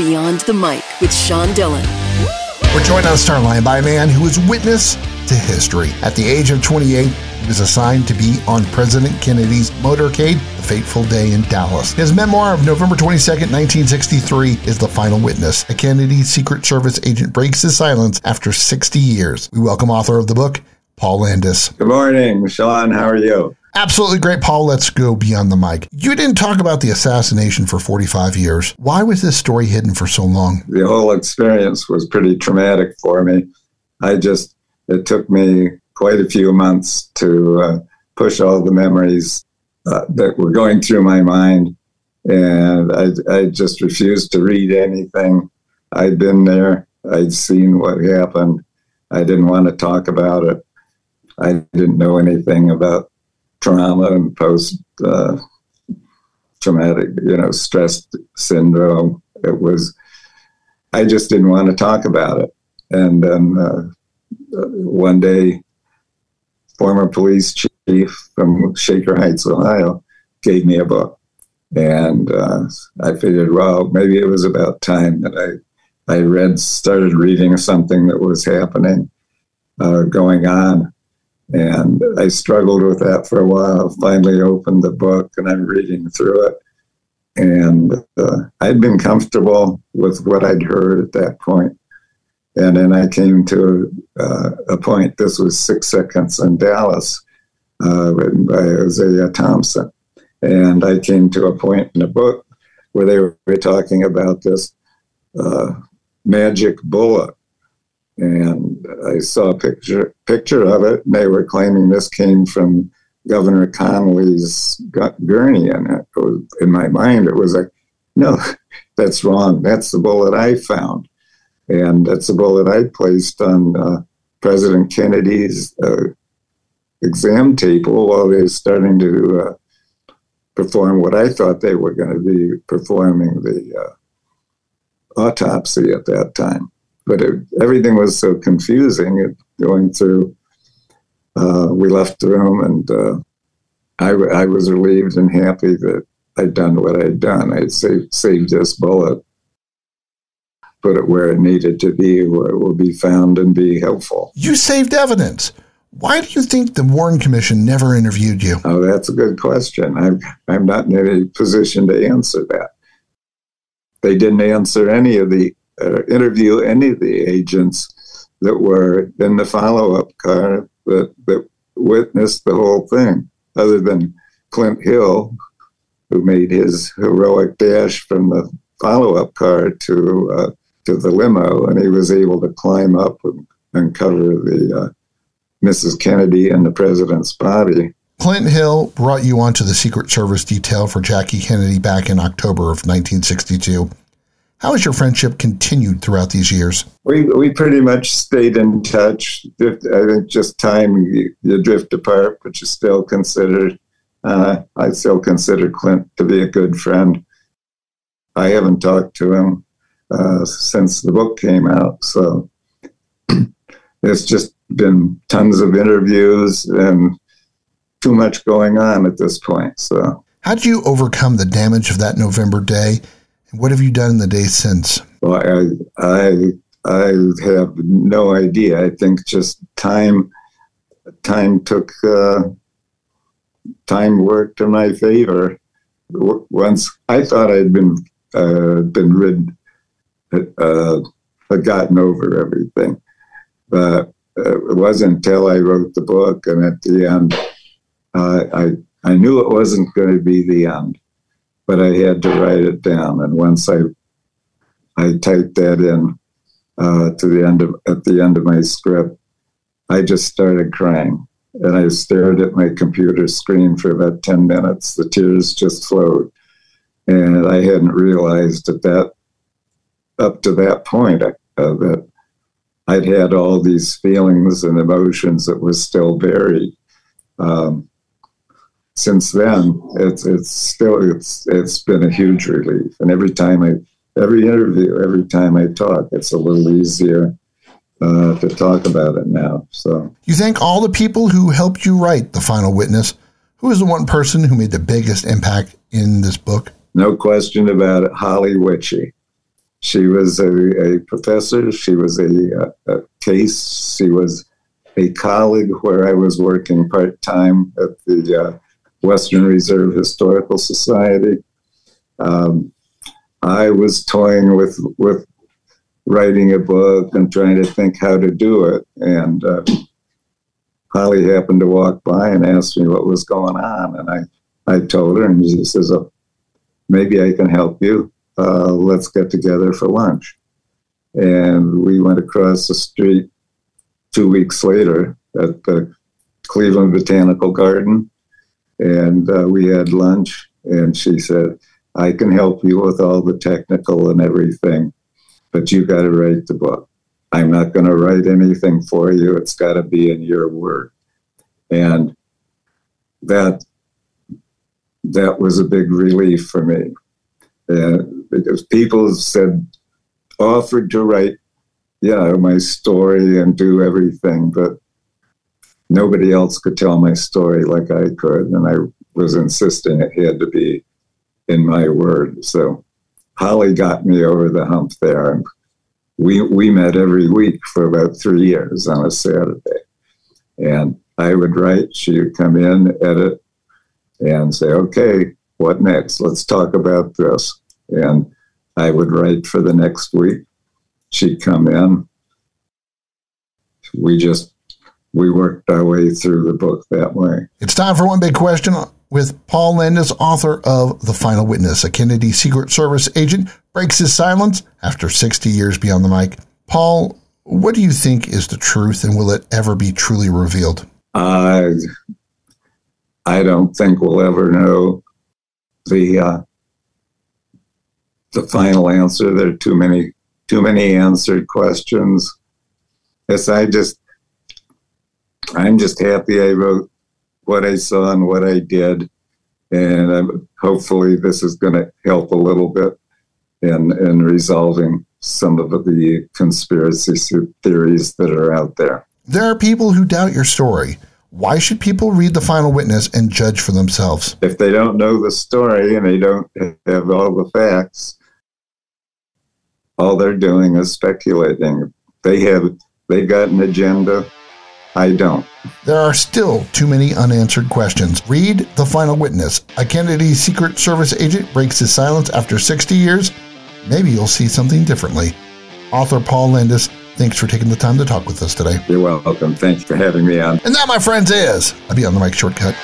Beyond the Mic with Sean Dillon. We're joined on Starline by a man who was witness to history. At the age of 28, he was assigned to be on President Kennedy's motorcade, The Fateful Day in Dallas. His memoir of November 22, 1963 is The Final Witness. A Kennedy Secret Service agent breaks his silence after 60 years. We welcome author of the book, Paul Landis. Good morning, Sean. How are you? Absolutely great, Paul. Let's go beyond the mic. You didn't talk about the assassination for 45 years. Why was this story hidden for so long? The whole experience was pretty traumatic for me. I just, it took me quite a few months to uh, push all the memories uh, that were going through my mind. And I, I just refused to read anything. I'd been there, I'd seen what happened. I didn't want to talk about it. I didn't know anything about trauma and post uh, traumatic, you know, stress syndrome. It was, I just didn't want to talk about it. And then uh, one day, former police chief from Shaker Heights, Ohio, gave me a book. And uh, I figured, well, maybe it was about time that I, I read, started reading something that was happening, uh, going on and I struggled with that for a while. Finally opened the book and I'm reading through it. And uh, I'd been comfortable with what I'd heard at that point. And then I came to uh, a point, this was Six Seconds in Dallas, uh, written by Josiah Thompson. And I came to a point in the book where they were talking about this uh, magic bullet and I saw a picture picture of it, and they were claiming this came from Governor Connolly's gurney, and it. Was, in my mind, it was like, no, that's wrong. That's the bullet I found, and that's the bullet I placed on uh, President Kennedy's uh, exam table while they were starting to uh, perform what I thought they were going to be performing the uh, autopsy at that time but it, everything was so confusing it, going through. Uh, we left the room, and uh, I, I was relieved and happy that I'd done what I'd done. I'd saved, saved this bullet, put it where it needed to be, where it will be found and be helpful. You saved evidence. Why do you think the Warren Commission never interviewed you? Oh, that's a good question. I'm, I'm not in any position to answer that. They didn't answer any of the uh, interview any of the agents that were in the follow-up car that, that witnessed the whole thing, other than Clint Hill, who made his heroic dash from the follow-up car to uh, to the limo, and he was able to climb up and cover the uh, Mrs. Kennedy and the president's body. Clint Hill brought you onto the Secret Service detail for Jackie Kennedy back in October of 1962. How has your friendship continued throughout these years? We, we pretty much stayed in touch. I think just time you, you drift apart, but you still consider, uh, I still consider Clint to be a good friend. I haven't talked to him uh, since the book came out. So it's just been tons of interviews and too much going on at this point. So, how did you overcome the damage of that November day what have you done in the days since? Well, I, I, I have no idea. I think just time, time took, uh, time worked in my favor. Once I thought I'd been, uh, been rid, uh, had gotten over everything, but it wasn't until I wrote the book and at the end, uh, I, I knew it wasn't going to be the end but I had to write it down. And once I I typed that in uh, to the end of at the end of my script, I just started crying, and I stared at my computer screen for about ten minutes. The tears just flowed, and I hadn't realized that that up to that point uh, that I'd had all these feelings and emotions that was still buried. Um, since then, it's it's still it's it's been a huge relief. And every time I, every interview, every time I talk, it's a little easier uh, to talk about it now. So you thank all the people who helped you write the final witness. Who is the one person who made the biggest impact in this book? No question about it, Holly Witchey. she was a, a professor. She was a, a, case. She was a colleague where I was working part time at the uh, Western Reserve Historical Society. Um, I was toying with with writing a book and trying to think how to do it, and uh, Holly happened to walk by and asked me what was going on, and I I told her, and she says, oh, "Maybe I can help you. Uh, let's get together for lunch." And we went across the street two weeks later at the Cleveland Botanical Garden, and uh, we had lunch. And she said, "I can help you with all the technical and everything, but you got to write the book. I'm not going to write anything for you. It's got to be in your word." And that that was a big relief for me, and because people said offered to write yeah, my story and do everything, but nobody else could tell my story like I could. And I was insisting it had to be in my word. So Holly got me over the hump there. We, we met every week for about three years on a Saturday. And I would write, she would come in, edit, and say, okay, what next? Let's talk about this. And I would write for the next week she'd come in. We just we worked our way through the book that way. It's time for one big question with Paul Landis, author of The Final Witness. A Kennedy Secret Service agent breaks his silence after 60 years beyond the mic. Paul, what do you think is the truth, and will it ever be truly revealed? Uh, I don't think we'll ever know the uh, the final answer. There are too many too many answered questions. Yes, I just, I'm just happy I wrote what I saw and what I did. And I'm, hopefully this is going to help a little bit in, in resolving some of the conspiracy theories that are out there. There are people who doubt your story. Why should people read The Final Witness and judge for themselves? If they don't know the story and they don't have all the facts, all they're doing is speculating. They have they got an agenda. I don't. There are still too many unanswered questions. Read The Final Witness. A Kennedy Secret Service agent breaks his silence after 60 years. Maybe you'll see something differently. Author Paul Landis, thanks for taking the time to talk with us today. You're welcome. Thanks for having me on. And that, my friends, is a Beyond the Mic shortcut.